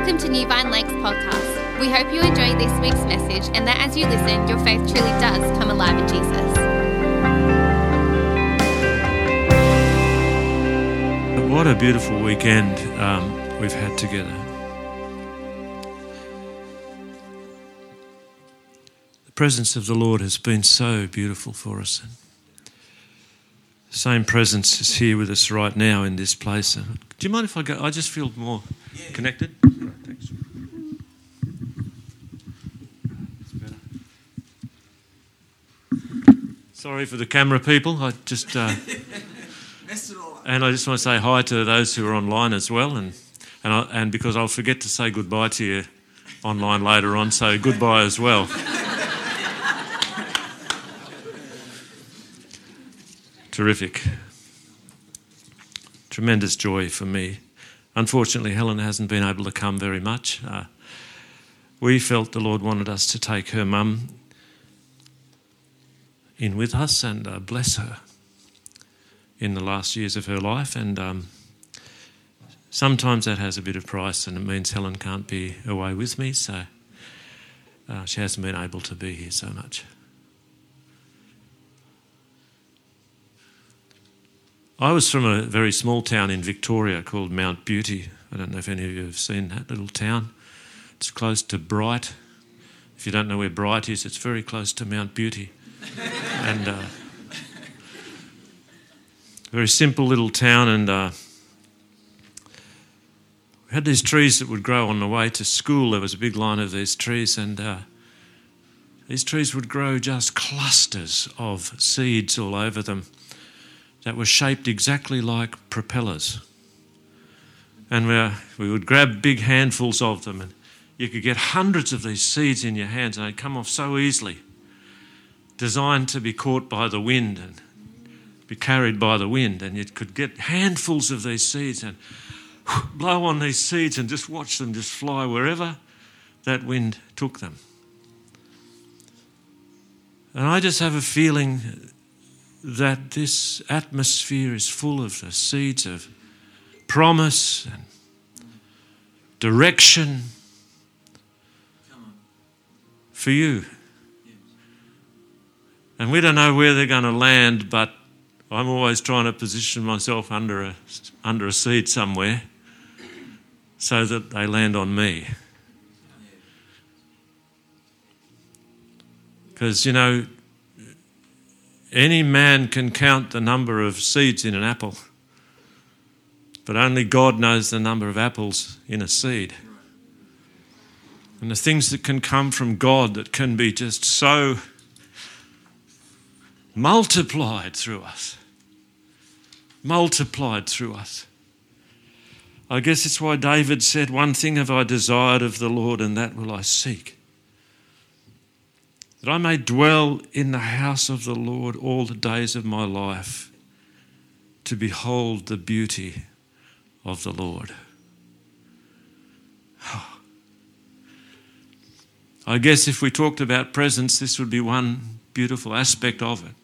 Welcome to New Vine Lakes podcast. We hope you enjoy this week's message and that as you listen, your faith truly does come alive in Jesus. What a beautiful weekend um, we've had together. The presence of the Lord has been so beautiful for us. Same presence is here with us right now in this place. Do you mind if I go? I just feel more connected. Thanks. Sorry for the camera people. I just. Uh, and I just want to say hi to those who are online as well, and and, I, and because I'll forget to say goodbye to you online later on, so goodbye as well. Terrific. Tremendous joy for me. Unfortunately, Helen hasn't been able to come very much. Uh, we felt the Lord wanted us to take her mum in with us and uh, bless her in the last years of her life, and um, sometimes that has a bit of price, and it means Helen can't be away with me, so uh, she hasn't been able to be here so much. I was from a very small town in Victoria called Mount Beauty. I don't know if any of you have seen that little town. It's close to Bright. If you don't know where Bright is, it's very close to Mount Beauty. and uh, very simple little town, and uh, we had these trees that would grow on the way to school. There was a big line of these trees, and uh, these trees would grow just clusters of seeds all over them that were shaped exactly like propellers. And we, uh, we would grab big handfuls of them, and you could get hundreds of these seeds in your hands, and they'd come off so easily, designed to be caught by the wind and be carried by the wind. And you could get handfuls of these seeds and blow on these seeds and just watch them just fly wherever that wind took them. And I just have a feeling that this atmosphere is full of the seeds of promise and direction for you. And we don't know where they're going to land, but I'm always trying to position myself under a, under a seed somewhere so that they land on me. Because, you know, any man can count the number of seeds in an apple, but only God knows the number of apples in a seed. And the things that can come from God that can be just so multiplied through us. Multiplied through us. I guess it's why David said, One thing have I desired of the Lord, and that will I seek that I may dwell in the house of the Lord all the days of my life, to behold the beauty of the Lord. I guess if we talked about presence, this would be one beautiful aspect of it.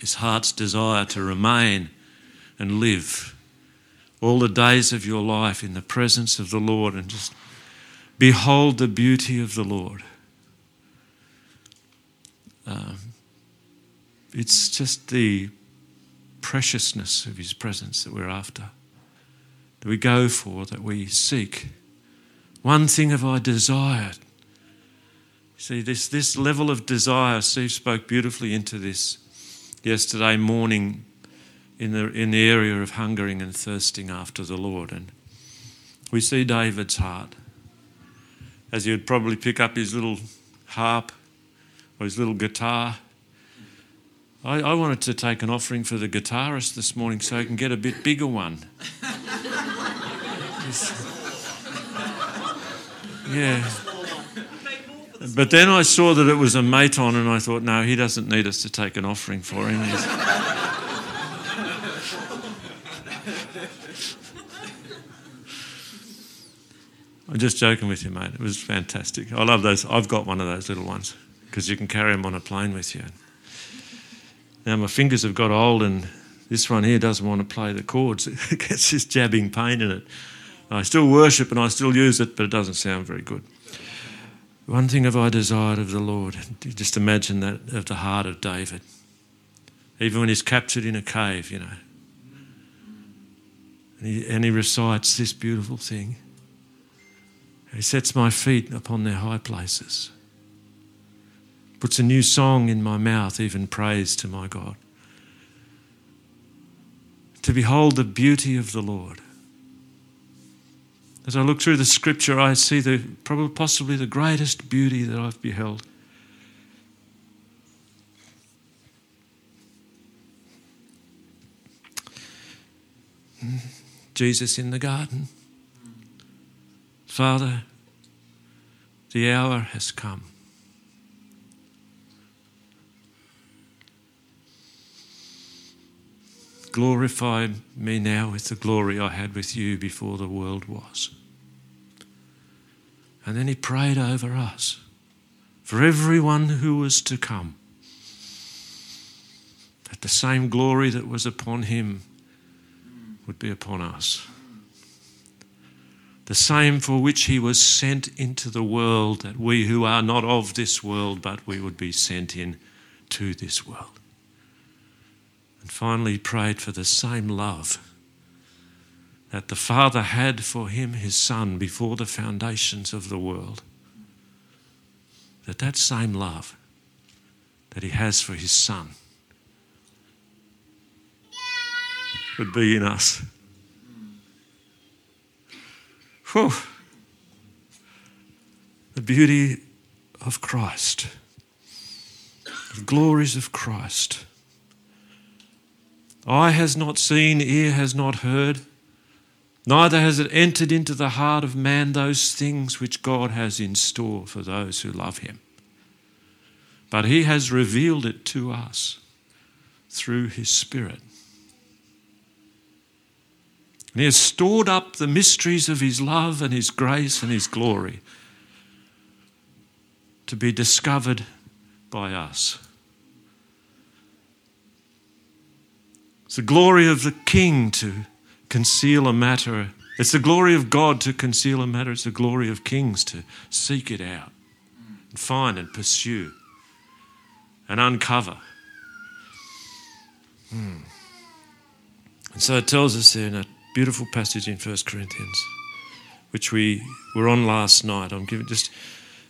His heart's desire to remain and live all the days of your life in the presence of the Lord and just behold the beauty of the Lord. Um, it's just the preciousness of His presence that we're after, that we go for, that we seek. One thing have I desired. See, this, this level of desire, Steve spoke beautifully into this yesterday morning in the, in the area of hungering and thirsting after the Lord. And we see David's heart as he would probably pick up his little harp or his little guitar. I, I, wanted to take an offering for the guitarist this morning so I can get a bit bigger one. yeah. But then I saw that it was a maton, and I thought, no, he doesn't need us to take an offering for him. I'm just joking with you, mate. It was fantastic. I love those. I've got one of those little ones because you can carry them on a plane with you. Now, my fingers have got old, and this one here doesn't want to play the chords. It gets this jabbing pain in it. I still worship and I still use it, but it doesn't sound very good. One thing have I desired of the Lord. Just imagine that of the heart of David. Even when he's captured in a cave, you know. And he, and he recites this beautiful thing. He sets my feet upon their high places, puts a new song in my mouth, even praise to my God. To behold the beauty of the Lord. As I look through the scripture, I see the probably possibly the greatest beauty that I've beheld. Jesus in the garden. Father, the hour has come. Glorify me now with the glory I had with you before the world was. And then he prayed over us for everyone who was to come. That the same glory that was upon him would be upon us. The same for which he was sent into the world, that we who are not of this world, but we would be sent in to this world. And finally, prayed for the same love that the Father had for him, his Son, before the foundations of the world. That that same love that he has for his Son would be in us. Whew. The beauty of Christ, the glories of Christ. Eye has not seen, ear has not heard, neither has it entered into the heart of man those things which God has in store for those who love him. But he has revealed it to us through his Spirit. And he has stored up the mysteries of his love and his grace and his glory to be discovered by us. It's the glory of the king to conceal a matter. It's the glory of God to conceal a matter. It's the glory of kings to seek it out and find and pursue and uncover. Hmm. And so it tells us there in that beautiful passage in 1 Corinthians, which we were on last night. I'm giving just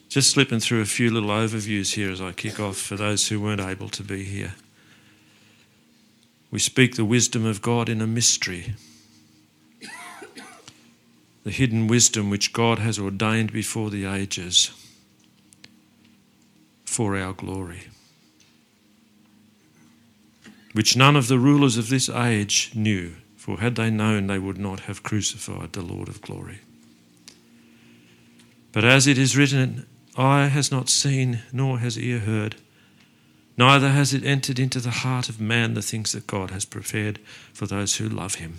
just slipping through a few little overviews here as I kick off for those who weren't able to be here. We speak the wisdom of God in a mystery. The hidden wisdom which God has ordained before the ages for our glory, which none of the rulers of this age knew, for had they known, they would not have crucified the Lord of glory. But as it is written, eye has not seen, nor has ear heard Neither has it entered into the heart of man the things that God has prepared for those who love him.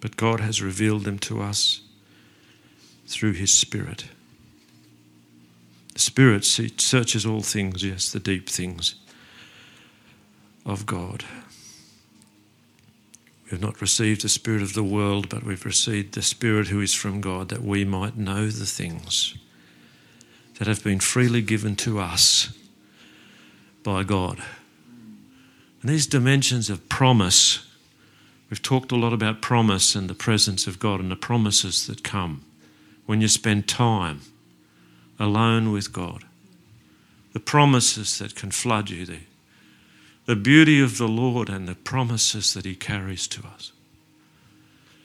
But God has revealed them to us through his Spirit. The Spirit searches all things, yes, the deep things of God. We have not received the Spirit of the world, but we've received the Spirit who is from God, that we might know the things that have been freely given to us by God. And these dimensions of promise, we've talked a lot about promise and the presence of God and the promises that come when you spend time alone with God. The promises that can flood you, the, the beauty of the Lord and the promises that He carries to us.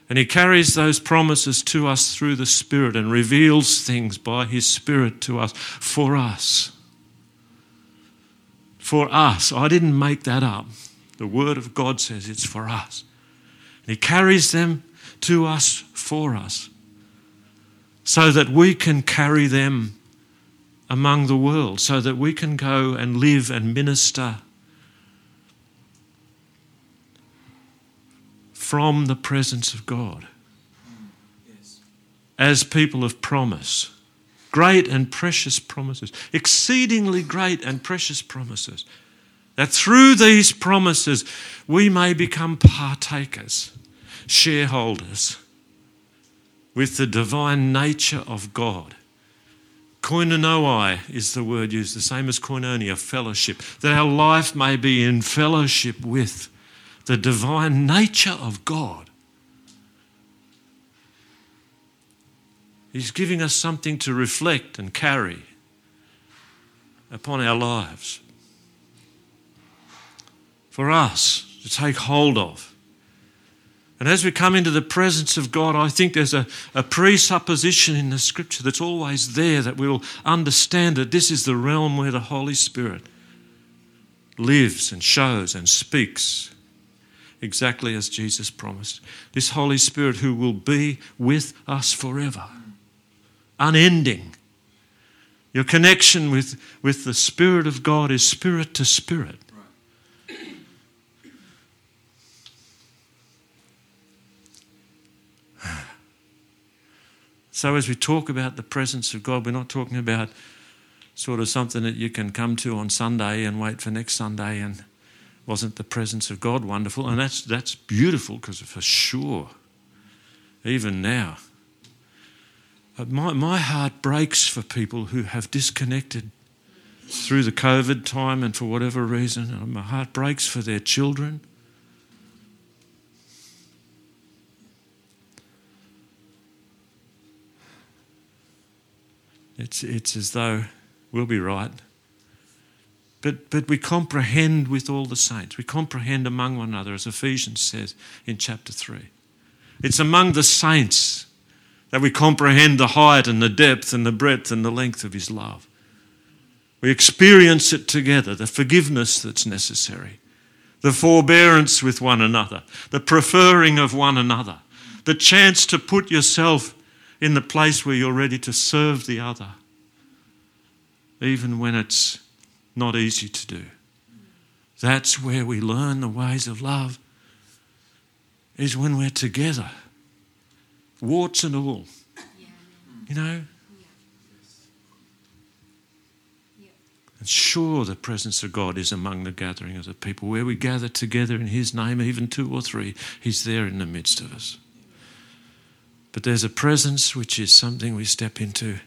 And He carries those promises to us through the Spirit and reveals things by His Spirit to us for us for us. Oh, I didn't make that up. The Word of God says it's for us. And He carries them to us for us so that we can carry them among the world, so that we can go and live and minister from the presence of God as people of promise great and precious promises, exceedingly great and precious promises. That through these promises we may become partakers, shareholders with the divine nature of God. Koinonoi is the word used, the same as koinonia, fellowship, that our life may be in fellowship with the divine nature of God. He's giving us something to reflect and carry upon our lives. For us to take hold of. And as we come into the presence of God, I think there's a, a presupposition in the scripture that's always there that we will understand that this is the realm where the Holy Spirit lives and shows and speaks exactly as Jesus promised. This Holy Spirit who will be with us forever, unending. Your connection with, with the Spirit of God is spirit to spirit. So, as we talk about the presence of God, we're not talking about sort of something that you can come to on Sunday and wait for next Sunday and wasn't the presence of God wonderful? And that's, that's beautiful because for sure, even now. My, my heart breaks for people who have disconnected through the COVID time and for whatever reason. My heart breaks for their children It's, it's as though we'll be right. But, but we comprehend with all the saints. We comprehend among one another, as Ephesians says in chapter 3. It's among the saints that we comprehend the height and the depth and the breadth and the length of His love. We experience it together, the forgiveness that's necessary, the forbearance with one another, the preferring of one another, the chance to put yourself in the place where you're ready to serve the other, even when it's not easy to do. That's where we learn the ways of love, is when we're together, warts and all. You know? And sure, the presence of God is among the gathering of the people. Where we gather together in His name, even two or three, He's there in the midst of us. But there's a presence which is something we step into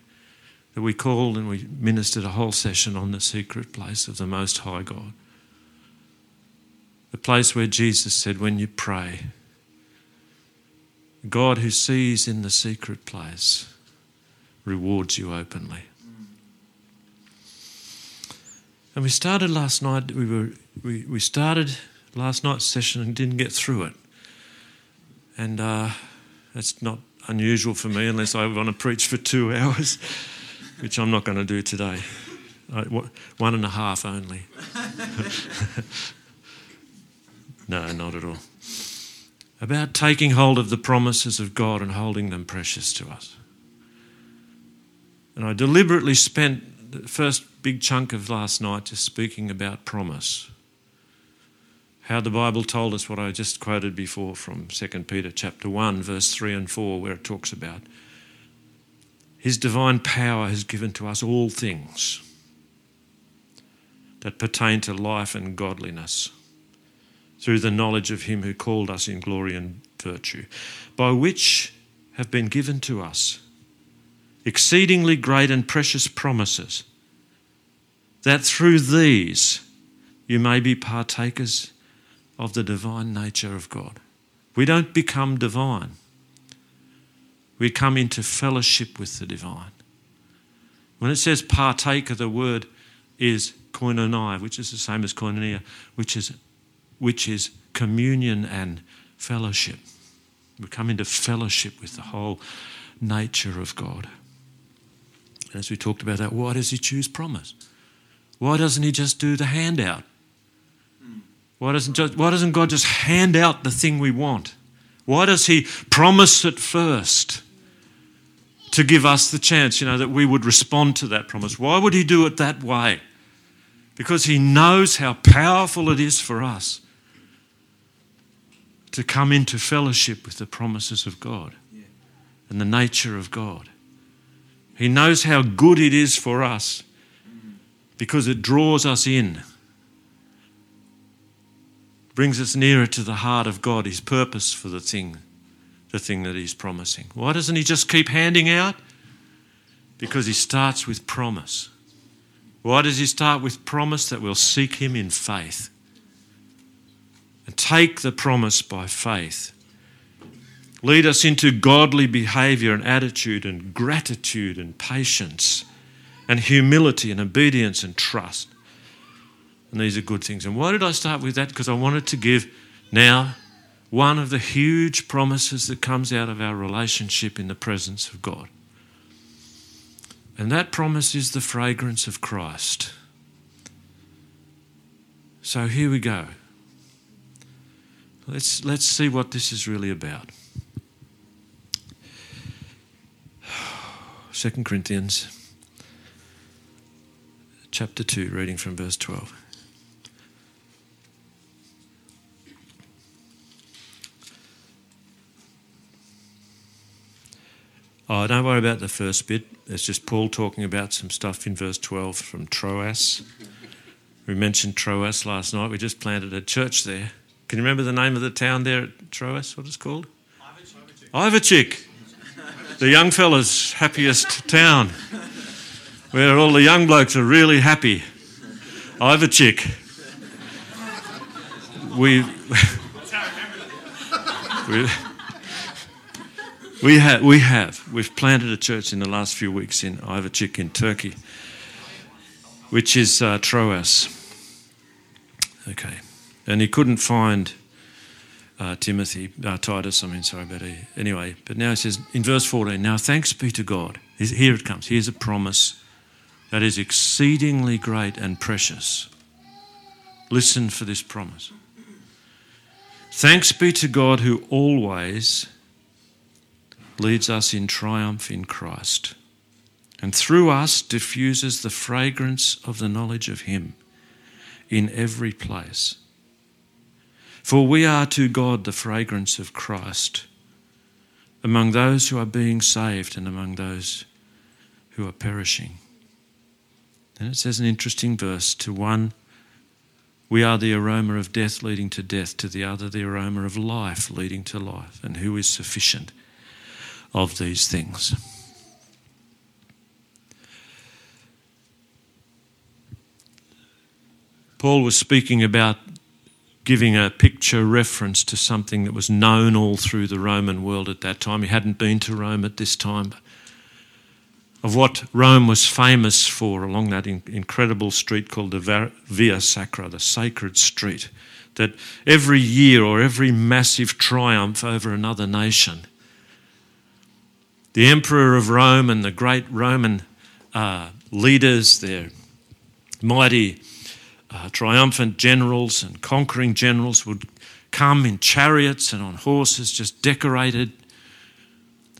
that we called and we ministered a whole session on the secret place of the Most High God. The place where Jesus said, when you pray, God who sees in the secret place rewards you openly. And we started last night, we, were, we, we started last night's session and didn't get through it. And uh, that's not unusual for me unless I want to preach for two hours, which I'm not going to do today. One and a half only. no, not at all. About taking hold of the promises of God and holding them precious to us. And I deliberately spent the first big chunk of last night just speaking about promise how the Bible told us what I just quoted before from 2 Peter chapter 1 verse 3 and 4 where it talks about his divine power has given to us all things that pertain to life and godliness through the knowledge of him who called us in glory and virtue by which have been given to us exceedingly great and precious promises that through these you may be partakers of the divine nature of God. We don't become divine, we come into fellowship with the divine. When it says partaker, the word is koinonoi, which is the same as koinonia, which is, which is communion and fellowship. We come into fellowship with the whole nature of God. And As we talked about that, why does he choose promise? Why doesn't he just do the handout? Why doesn't, just, why doesn't God just hand out the thing we want? Why does He promise it first to give us the chance, you know, that we would respond to that promise? Why would He do it that way? Because He knows how powerful it is for us to come into fellowship with the promises of God and the nature of God. He knows how good it is for us because it draws us in brings us nearer to the heart of God, His purpose for the thing the thing that He's promising. Why doesn't He just keep handing out? Because He starts with promise. Why does He start with promise that we'll seek Him in faith? And take the promise by faith. Lead us into godly behavior and attitude and gratitude and patience and humility and obedience and trust. And these are good things. And why did I start with that? Because I wanted to give now one of the huge promises that comes out of our relationship in the presence of God. And that promise is the fragrance of Christ. So here we go. Let's, let's see what this is really about. 2 Corinthians chapter 2, reading from verse 12. Oh, don't worry about the first bit. It's just Paul talking about some stuff in verse 12 from Troas. We mentioned Troas last night. We just planted a church there. Can you remember the name of the town there at Troas? What it's called? Ayvacık. The young fella's happiest town, where all the young blokes are really happy. Ayvacık. We. we we have, we have. We've planted a church in the last few weeks in Ayvacık in Turkey, which is uh, Troas. Okay. And he couldn't find uh, Timothy, uh, Titus, I mean, sorry, but he, anyway. But now he says in verse 14, now thanks be to God. Here it comes. Here's a promise that is exceedingly great and precious. Listen for this promise. Thanks be to God who always leads us in triumph in Christ, and through us diffuses the fragrance of the knowledge of Him in every place. For we are to God the fragrance of Christ among those who are being saved and among those who are perishing. Then it says an interesting verse to one, we are the aroma of death leading to death, to the other, the aroma of life leading to life. And who is sufficient? of these things. Paul was speaking about giving a picture reference to something that was known all through the Roman world at that time. He hadn't been to Rome at this time. Of what Rome was famous for along that incredible street called the Via Sacra, the sacred street, that every year or every massive triumph over another nation, the emperor of Rome and the great Roman uh, leaders, their mighty uh, triumphant generals and conquering generals would come in chariots and on horses, just decorated,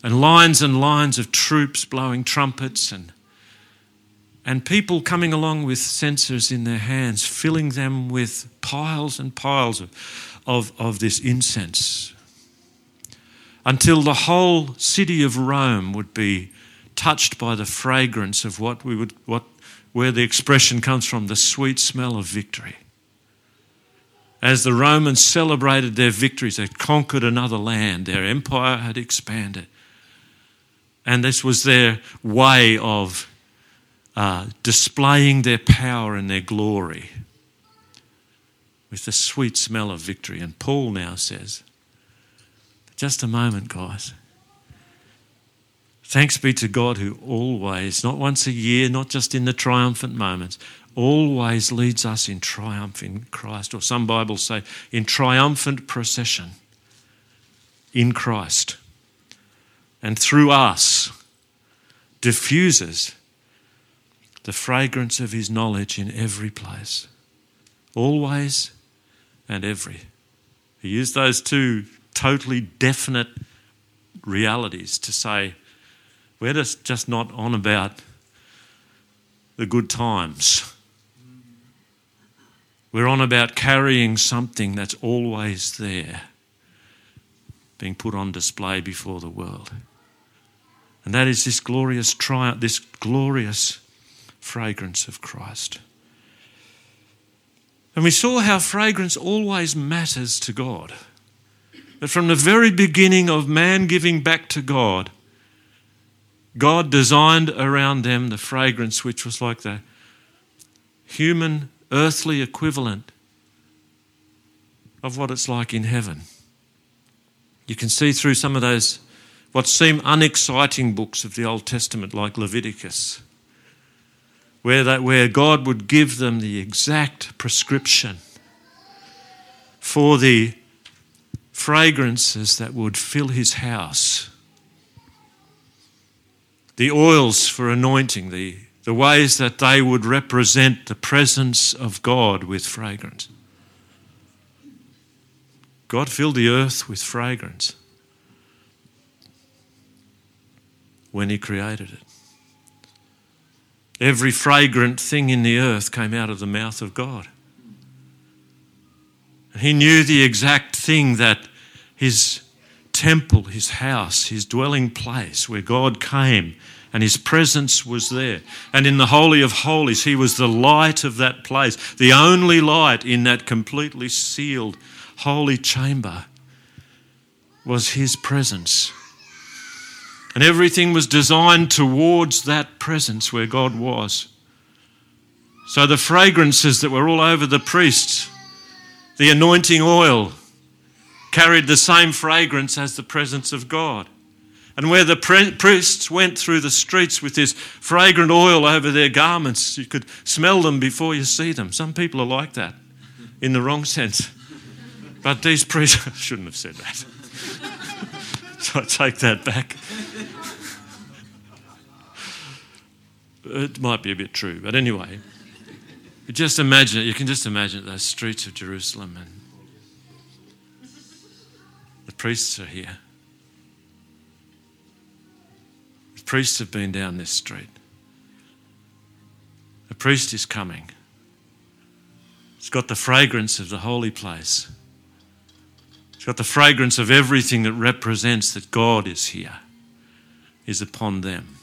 and lines and lines of troops blowing trumpets and and people coming along with censers in their hands, filling them with piles and piles of, of, of this incense. Until the whole city of Rome would be touched by the fragrance of what we would what where the expression comes from the sweet smell of victory. As the Romans celebrated their victories they conquered another land. Their empire had expanded. And this was their way of uh, displaying their power and their glory with the sweet smell of victory. And Paul now says just a moment, guys. Thanks be to God who always, not once a year, not just in the triumphant moments, always leads us in triumph in Christ. Or some Bibles say, in triumphant procession in Christ. And through us diffuses the fragrance of his knowledge in every place. Always and every. He used those two totally definite realities to say, we're just, just not on about the good times. We're on about carrying something that's always there, being put on display before the world. And that is this glorious triumph, this glorious fragrance of Christ. And we saw how fragrance always matters to God. That from the very beginning of man giving back to God, God designed around them the fragrance which was like the human, earthly equivalent of what it's like in heaven. You can see through some of those what seem unexciting books of the Old Testament, like Leviticus, where, that, where God would give them the exact prescription for the fragrances that would fill his house, the oils for anointing, the, the ways that they would represent the presence of God with fragrance. God filled the earth with fragrance when He created it. Every fragrant thing in the earth came out of the mouth of God. He knew the exact thing that His temple, His house, His dwelling place, where God came and His presence was there. And in the Holy of Holies, He was the light of that place, the only light in that completely sealed holy chamber was His presence. And everything was designed towards that presence where God was. So the fragrances that were all over the priests, the anointing oil, carried the same fragrance as the presence of God. And where the priests went through the streets with this fragrant oil over their garments, you could smell them before you see them. Some people are like that in the wrong sense. But these priests, I shouldn't have said that. so I take that back. It might be a bit true, but anyway, just imagine it. You can just imagine those streets of Jerusalem and priests are here. The priests have been down this street. The priest is coming. It's got the fragrance of the holy place. It's got the fragrance of everything that represents that God is here, is upon them.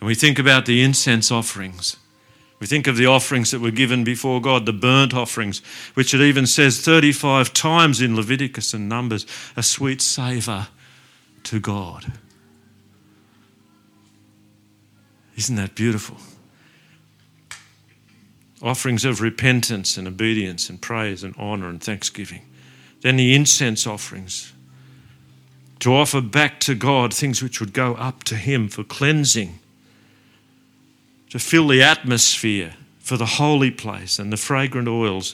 And we think about the incense offerings. We think of the offerings that were given before God, the burnt offerings, which it even says 35 times in Leviticus and Numbers, a sweet savour to God. Isn't that beautiful? Offerings of repentance and obedience and praise and honour and thanksgiving. Then the incense offerings. To offer back to God things which would go up to Him for cleansing, to fill the atmosphere for the holy place and the fragrant oils.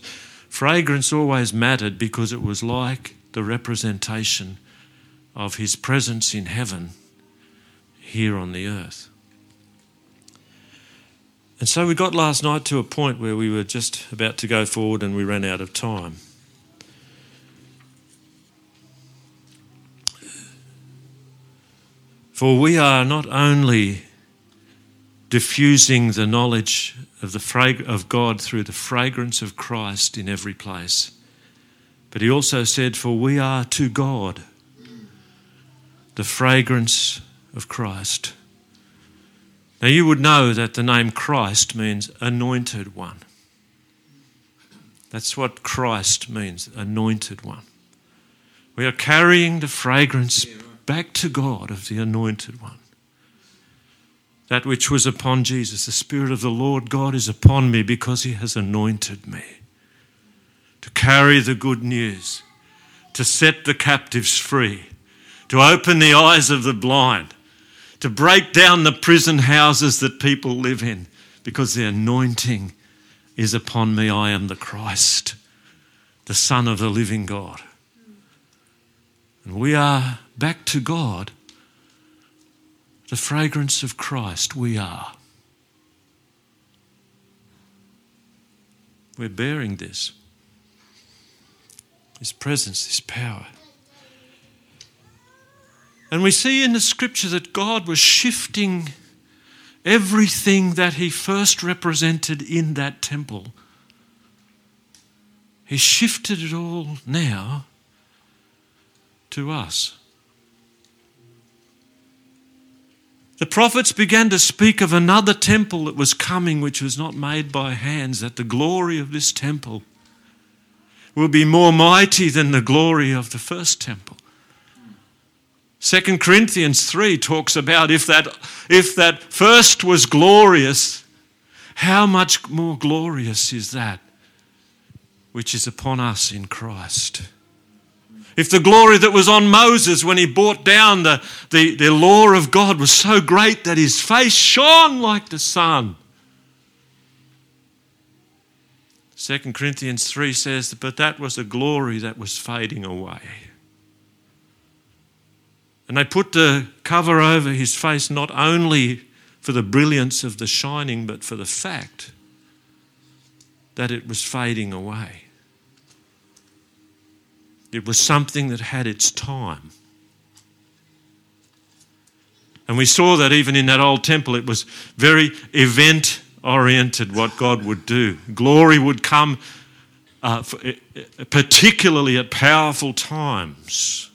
Fragrance always mattered because it was like the representation of His presence in heaven here on the earth. And so we got last night to a point where we were just about to go forward and we ran out of time. For we are not only diffusing the knowledge of, the frag- of God through the fragrance of Christ in every place, but he also said, For we are to God the fragrance of Christ. Now, you would know that the name Christ means anointed one. That's what Christ means, anointed one. We are carrying the fragrance back to God of the anointed one. That which was upon Jesus, the Spirit of the Lord God is upon me because he has anointed me to carry the good news, to set the captives free, to open the eyes of the blind, to break down the prison houses that people live in because the anointing is upon me. I am the Christ, the Son of the living God. And we are back to God, the fragrance of Christ, we are. We're bearing this. His presence, His power. And we see in the scripture that God was shifting everything that He first represented in that temple. He shifted it all now to us. The prophets began to speak of another temple that was coming, which was not made by hands, that the glory of this temple will be more mighty than the glory of the first temple. 2 Corinthians 3 talks about if that, if that first was glorious, how much more glorious is that which is upon us in Christ? If the glory that was on Moses when he brought down the, the, the law of God was so great that his face shone like the sun, 2 Corinthians 3 says, But that was a glory that was fading away. And they put the cover over his face not only for the brilliance of the shining, but for the fact that it was fading away. It was something that had its time. And we saw that even in that old temple, it was very event oriented what God would do. Glory would come, uh, for, uh, particularly at powerful times.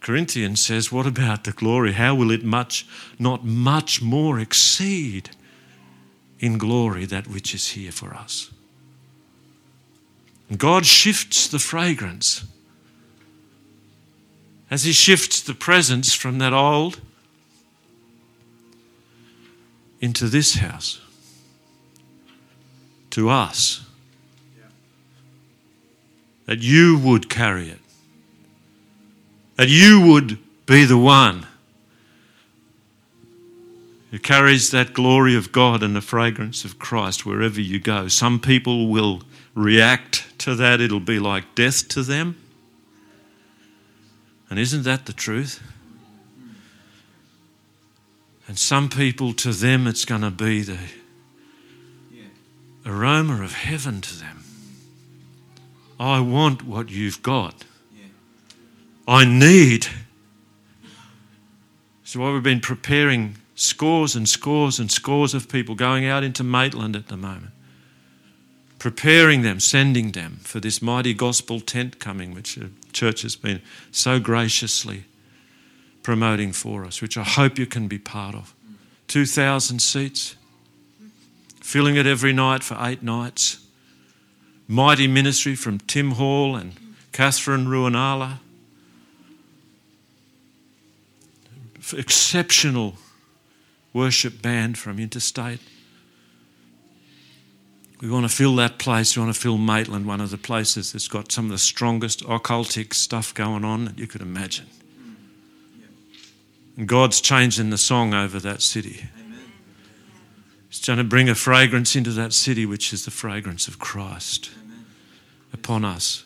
Corinthians says, What about the glory? How will it much, not much more exceed in glory that which is here for us? God shifts the fragrance. As He shifts the presence from that old into this house, to us, that you would carry it, that you would be the one who carries that glory of God and the fragrance of Christ wherever you go. Some people will react to that, it'll be like death to them. And isn't that the truth? And some people, to them, it's going to be the aroma of heaven to them. I want what you've got. I need. So, why we've been preparing scores and scores and scores of people going out into Maitland at the moment, preparing them, sending them for this mighty gospel tent coming, which the church has been so graciously promoting for us, which I hope you can be part of. 2,000 seats, filling it every night for eight nights. Mighty ministry from Tim Hall and Catherine Ruanala. Exceptional worship band from Interstate. We want to fill that place. We want to fill Maitland, one of the places that's got some of the strongest occultic stuff going on that you could imagine. And God's changing the song over that city. He's trying to bring a fragrance into that city, which is the fragrance of Christ upon us.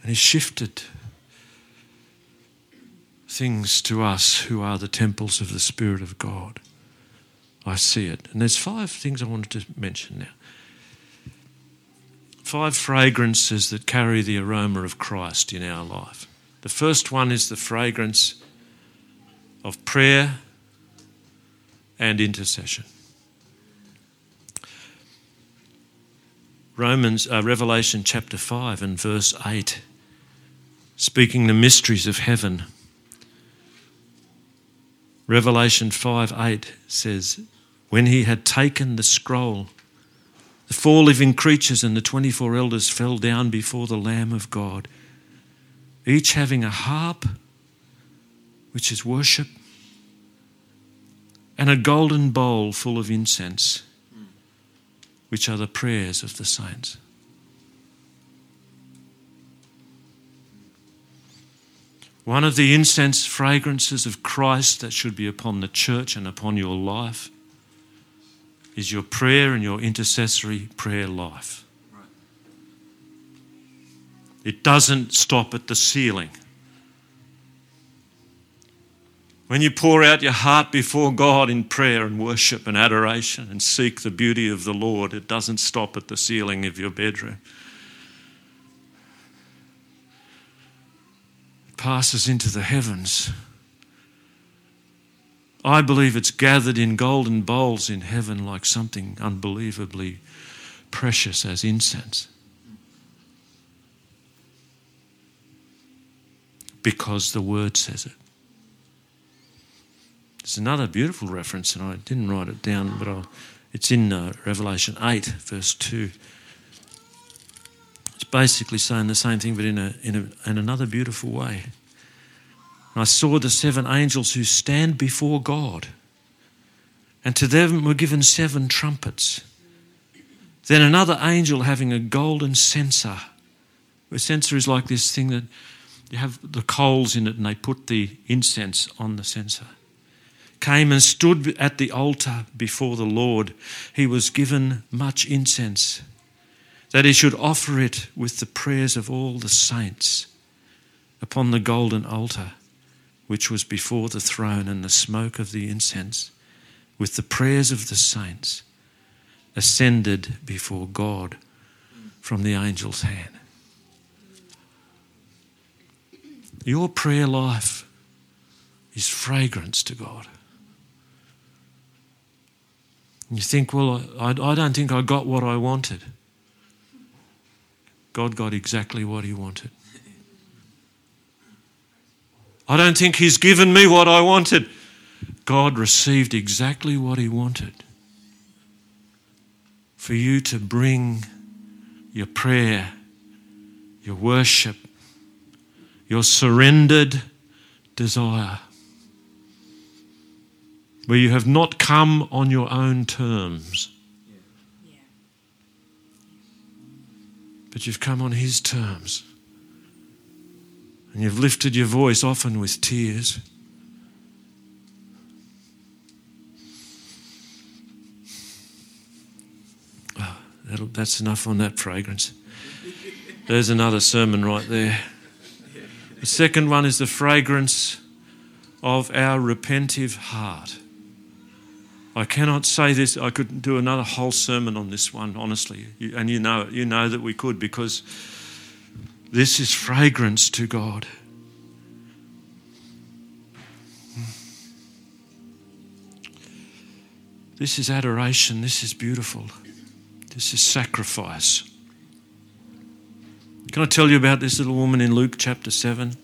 And He's shifted things to us who are the temples of the Spirit of God. I see it. And there's five things I wanted to mention now. Five fragrances that carry the aroma of Christ in our life. The first one is the fragrance of prayer and intercession. Romans, uh, Revelation chapter 5 and verse 8, speaking the mysteries of heaven. Revelation 5 8 says, When he had taken the scroll, the four living creatures and the 24 elders fell down before the Lamb of God, each having a harp which is worship, and a golden bowl full of incense, which are the prayers of the saints. One of the incense fragrances of Christ that should be upon the church and upon your life is your prayer and your intercessory prayer life. It doesn't stop at the ceiling. When you pour out your heart before God in prayer and worship and adoration and seek the beauty of the Lord, it doesn't stop at the ceiling of your bedroom. Passes into the heavens. I believe it's gathered in golden bowls in heaven like something unbelievably precious as incense. Because the word says it. There's another beautiful reference, and I didn't write it down, but I'll, it's in uh, Revelation 8, verse 2. Basically saying the same thing, but in, a, in, a, in another beautiful way. And I saw the seven angels who stand before God, and to them were given seven trumpets. Then another angel having a golden censer. A censer is like this thing that you have the coals in it and they put the incense on the censer. Came and stood at the altar before the Lord. He was given much incense, that he should offer it with the prayers of all the saints upon the golden altar which was before the throne, and the smoke of the incense with the prayers of the saints ascended before God from the angel's hand. Your prayer life is fragrance to God. You think, well, I, I don't think I got what I wanted. God got exactly what He wanted. I don't think He's given me what I wanted. God received exactly what He wanted for you to bring your prayer, your worship, your surrendered desire, where you have not come on your own terms, but you've come on His terms. And you've lifted your voice often with tears. Oh, that's enough on that fragrance. There's another sermon right there. The second one is the fragrance of our repentive heart. I cannot say this. I could do another whole sermon on this one, honestly, and you know You know that we could because this is fragrance to God. This is adoration. This is beautiful. This is sacrifice. Can I tell you about this little woman in Luke chapter 7?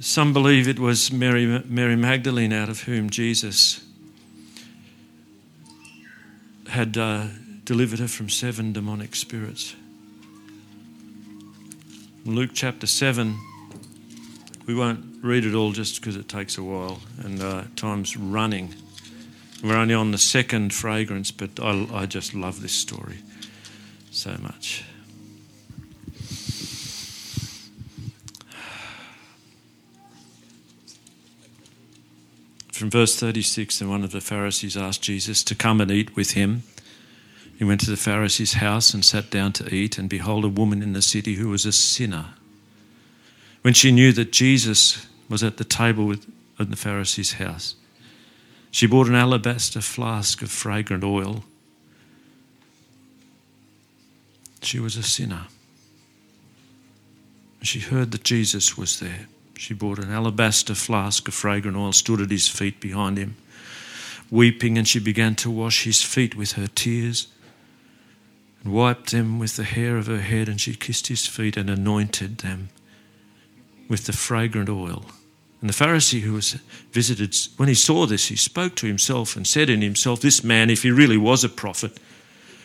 Some believe it was Mary, Mary Magdalene, out of whom Jesus had uh, delivered her from seven demonic spirits. Luke chapter 7. We won't read it all just because it takes a while and uh, time's running. We're only on the second fragrance, but I, I just love this story so much. From verse 36, and one of the Pharisees asked Jesus to come and eat with him. He went to the Pharisee's house and sat down to eat, and behold, a woman in the city who was a sinner. When she knew that Jesus was at the table with, in the Pharisee's house, she bought an alabaster flask of fragrant oil. She was a sinner. She heard that Jesus was there. She brought an alabaster flask of fragrant oil, stood at his feet behind him, weeping, and she began to wash his feet with her tears and wiped them with the hair of her head, and she kissed his feet and anointed them with the fragrant oil. And the Pharisee who was visited, when he saw this, he spoke to himself and said in himself, This man, if he really was a prophet,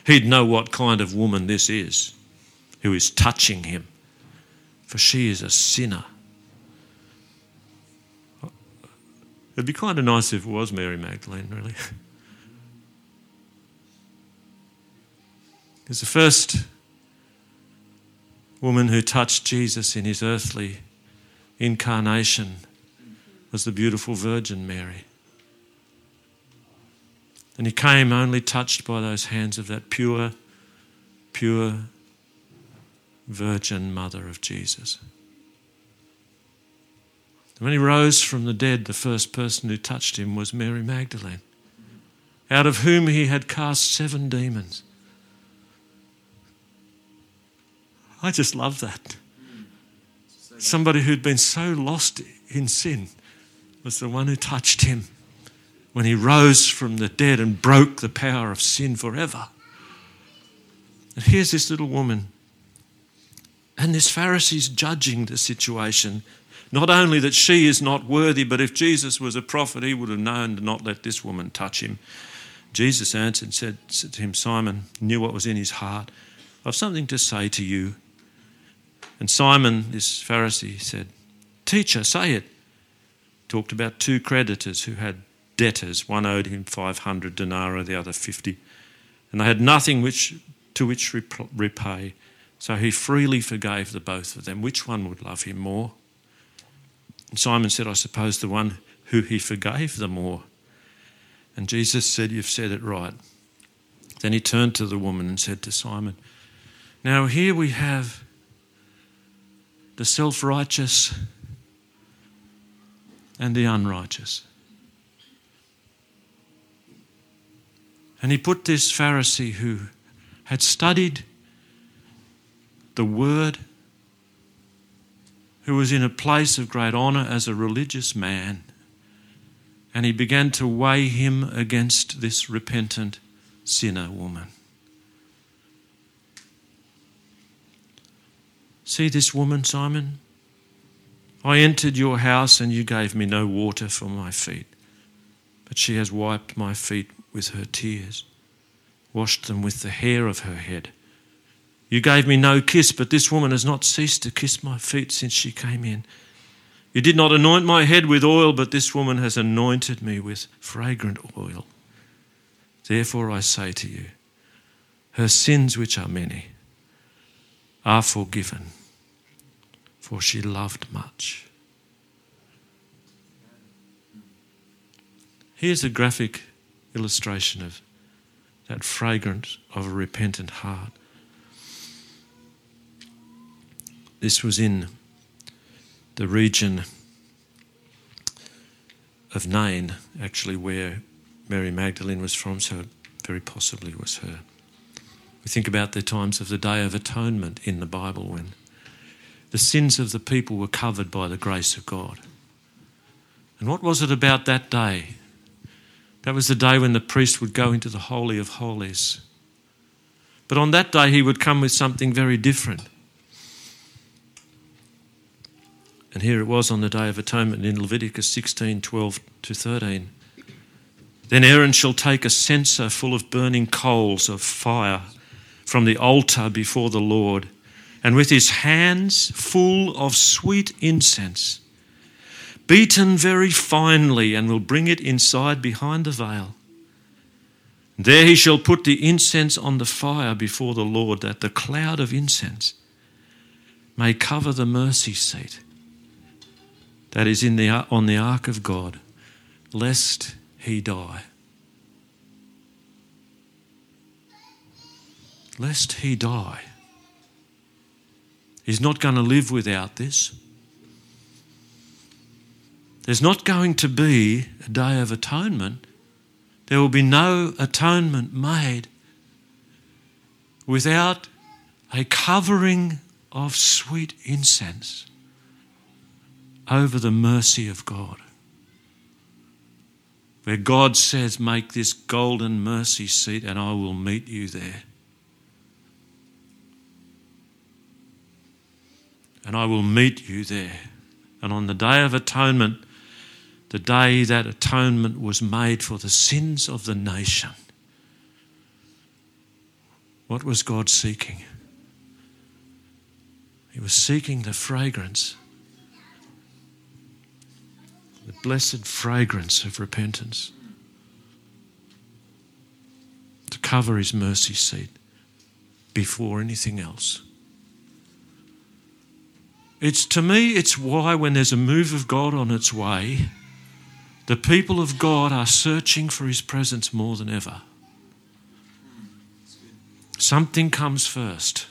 he'd know what kind of woman this is who is touching him, for she is a sinner. It'd be kind of nice if it was Mary Magdalene, really. Because the first woman who touched Jesus in his earthly incarnation was the beautiful Virgin Mary. And he came only touched by those hands of that pure, pure Virgin Mother of Jesus. And when he rose from the dead, the first person who touched him was Mary Magdalene, out of whom he had cast seven demons. I just love that. Somebody who'd been so lost in sin was the one who touched him when he rose from the dead and broke the power of sin forever. And here's this little woman. And this Pharisee's judging the situation. Not only that she is not worthy, but if Jesus was a prophet, he would have known to not let this woman touch him. Jesus answered and said to him, Simon, knew what was in his heart I've something to say to you. And Simon, this Pharisee, said, Teacher, say it. Talked about two creditors who had debtors. One owed him 500 denarii, the other 50. And they had nothing which, to which repay. So he freely forgave the both of them. Which one would love him more? And Simon said, I suppose the one who he forgave the more. And Jesus said, You've said it right. Then he turned to the woman and said to Simon, Now here we have the self righteous and the unrighteous. And he put this Pharisee who had studied the word, who was in a place of great honour as a religious man, and he began to weigh him against this repentant sinner woman. See this woman, Simon? I entered your house and you gave me no water for my feet, but she has wiped my feet with her tears, washed them with the hair of her head. You gave me no kiss, but this woman has not ceased to kiss my feet since she came in. You did not anoint my head with oil, but this woman has anointed me with fragrant oil. Therefore I say to you, her sins, which are many, are forgiven, for she loved much. Here's a graphic illustration of that fragrance of a repentant heart. This was in the region of Nain, actually, where Mary Magdalene was from, so it very possibly was her. We think about the times of the Day of Atonement in the Bible when the sins of the people were covered by the grace of God. And what was it about that day? That was the day when the priest would go into the Holy of Holies. But on that day, he would come with something very different. And here it was on the Day of Atonement in Leviticus 16 12 to 13. Then Aaron shall take a censer full of burning coals of fire from the altar before the Lord, and with his hands full of sweet incense, beaten very finely, and will bring it inside behind the veil. There he shall put the incense on the fire before the Lord, that the cloud of incense may cover the mercy seat that is in the, on the ark of God, lest he die. Lest he die. He's not going to live without this. There's not going to be a day of atonement. There will be no atonement made without a covering of sweet incense over the mercy of God. Where God says, Make this golden mercy seat and I will meet you there. And I will meet you there. And on the day of atonement, the day that atonement was made for the sins of the nation, what was God seeking? He was seeking the fragrance the blessed fragrance of repentance to cover his mercy seat before anything else. It's to me, it's why when there's a move of God on its way, the people of God are searching for his presence more than ever. Something comes first.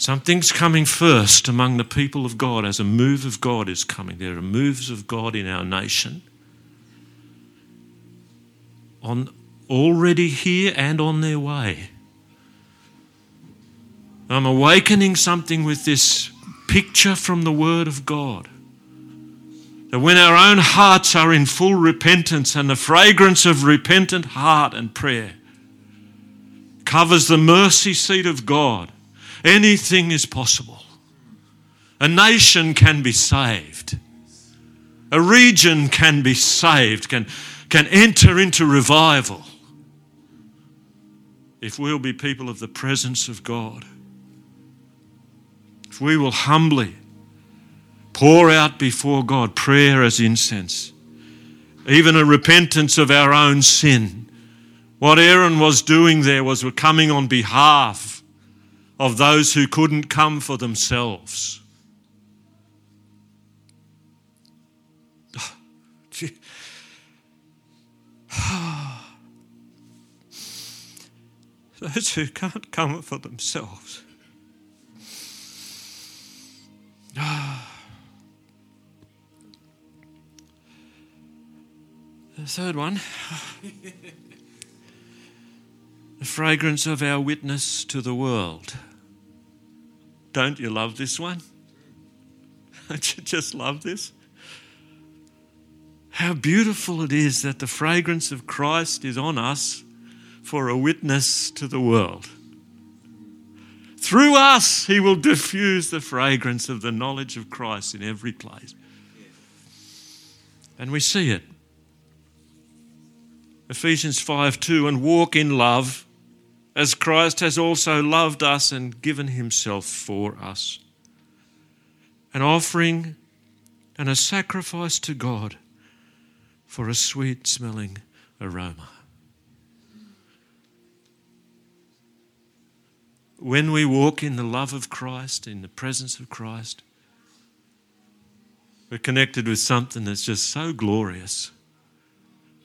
Something's coming first among the people of God as a move of God is coming. There are moves of God in our nation. On already here and on their way. I'm awakening something with this picture from the Word of God. That when our own hearts are in full repentance and the fragrance of repentant heart and prayer covers the mercy seat of God, Anything is possible. A nation can be saved. A region can be saved, can, can enter into revival. if we'll be people of the presence of God, if we will humbly pour out before God prayer as incense, even a repentance of our own sin. What Aaron was doing there was coming on behalf of those who couldn't come for themselves. those who can't come for themselves. The third one the fragrance of our witness to the world. Don't you love this one? Don't you just love this? How beautiful it is that the fragrance of Christ is on us for a witness to the world. Through us, He will diffuse the fragrance of the knowledge of Christ in every place. And we see it. Ephesians 5 2 and walk in love as Christ has also loved us and given Himself for us. An offering and a sacrifice to God for a sweet smelling aroma. when we walk in the love of Christ, in the presence of Christ, we're connected with something that's just so glorious.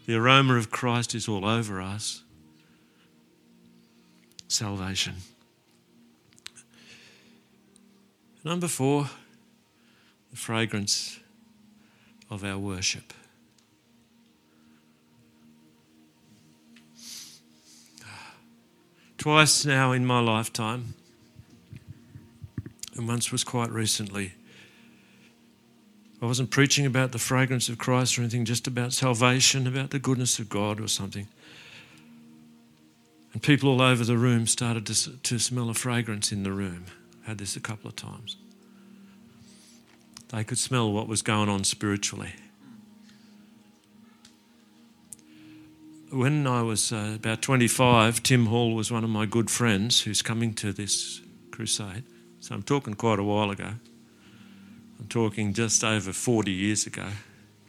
The aroma of Christ is all over us. Salvation. Number four, the fragrance of our worship. twice now in my lifetime, and once was quite recently. I wasn't preaching about the fragrance of Christ or anything, just about salvation, about the goodness of God or something. And people all over the room started to, to smell a fragrance in the room. I had this a couple of times. They could smell what was going on spiritually. when I was uh, about 25, Tim Hall was one of my good friends who's coming to this crusade. So I'm talking quite a while ago. I'm talking just over 40 years ago.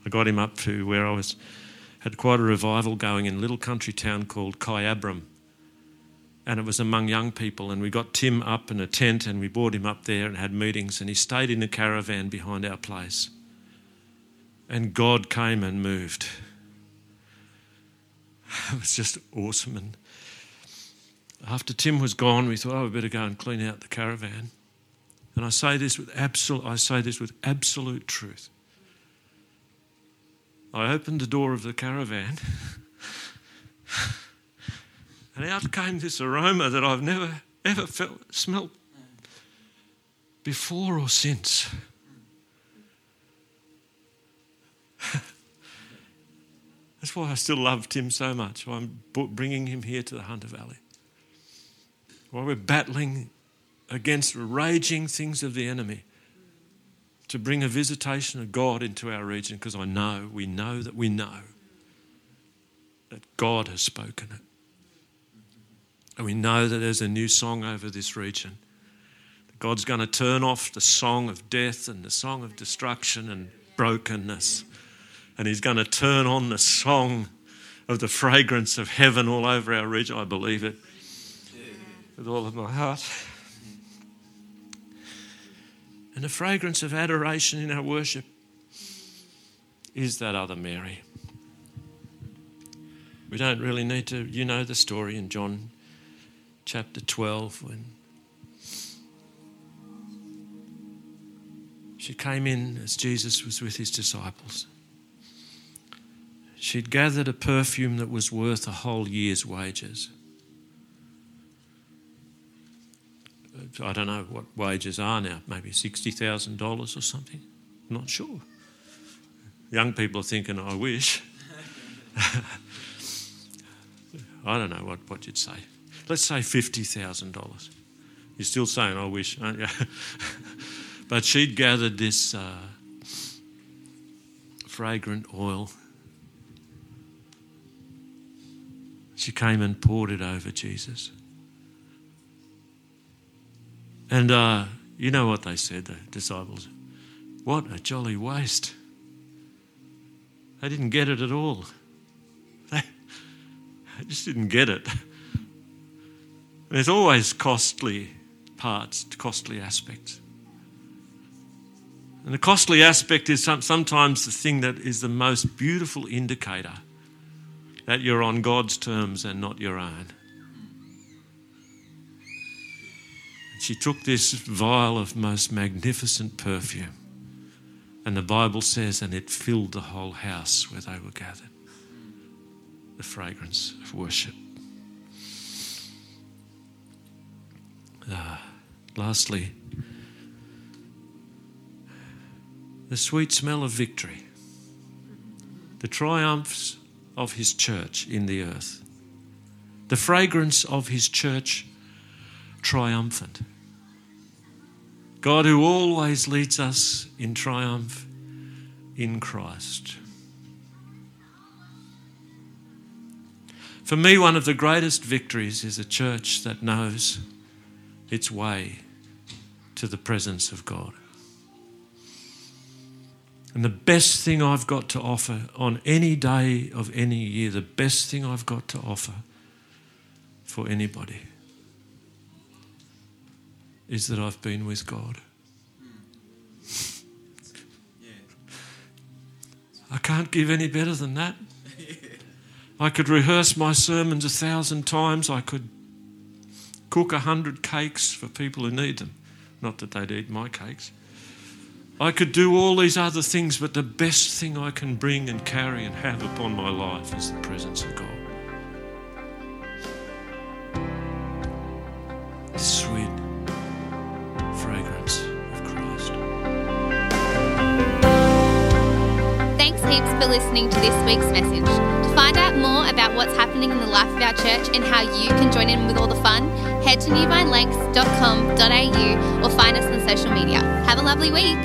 I got him up to where I was, had quite a revival going in a little country town called Kyabram. And it was among young people. And we got Tim up in a tent and we brought him up there and had meetings. And he stayed in a caravan behind our place. And God came and moved. it was just awesome. And after Tim was gone, we thought, oh, we better go and clean out the caravan. And I say this with absolute, I say this with absolute truth. I opened the door of the caravan, and out came this aroma that I've never ever felt smelt before or since. That's why I still love Tim so much. I'm bringing him here to the Hunter Valley. While we're battling against raging things of the enemy, to bring a visitation of God into our region, because I know, we know that we know that God has spoken it. And we know that there's a new song over this region. God's going to turn off the song of death and the song of destruction and brokenness and He's going to turn on the song of the fragrance of heaven all over our region. I believe it with all of my heart. And the fragrance of adoration in our worship is that other Mary. We don't really need to, you know the story in John chapter 12 when she came in as Jesus was with his disciples. She'd gathered a perfume that was worth a whole year's wages. I don't know what wages are now, maybe $60,000 or something. I'm not sure. Young people are thinking, I wish. I don't know what, what you'd say. Let's say $50,000. You're still saying, I wish, aren't you? but she'd gathered this uh, fragrant oil She came and poured it over Jesus. And uh, you know what they said, the disciples? What a jolly waste. They didn't get it at all. They, they just didn't get it. There's always costly parts, costly aspects. And the costly aspect is sometimes the thing that is the most beautiful indicator that you're on God's terms and not your own. And she took this vial of most magnificent perfume, and the Bible says, and it filled the whole house where they were gathered. The fragrance of worship. Uh, lastly, the sweet smell of victory, the triumphs of his church in the earth, the fragrance of his church triumphant. God, who always leads us in triumph in Christ. For me, one of the greatest victories is a church that knows its way to the presence of God. And the best thing I've got to offer on any day of any year, the best thing I've got to offer for anybody is that I've been with God. I can't give any better than that. I could rehearse my sermons a thousand times. I could cook a hundred cakes for people who need them. Not that they'd eat my cakes. I could do all these other things, but the best thing I can bring and carry and have upon my life is the presence of God. Sweet fragrance of Christ. Thanks heaps for listening to this week's message. Find out more about what's happening in the life of our church and how you can join in with all the fun, head to newvinelancs.com.au or find us on social media. Have a lovely week.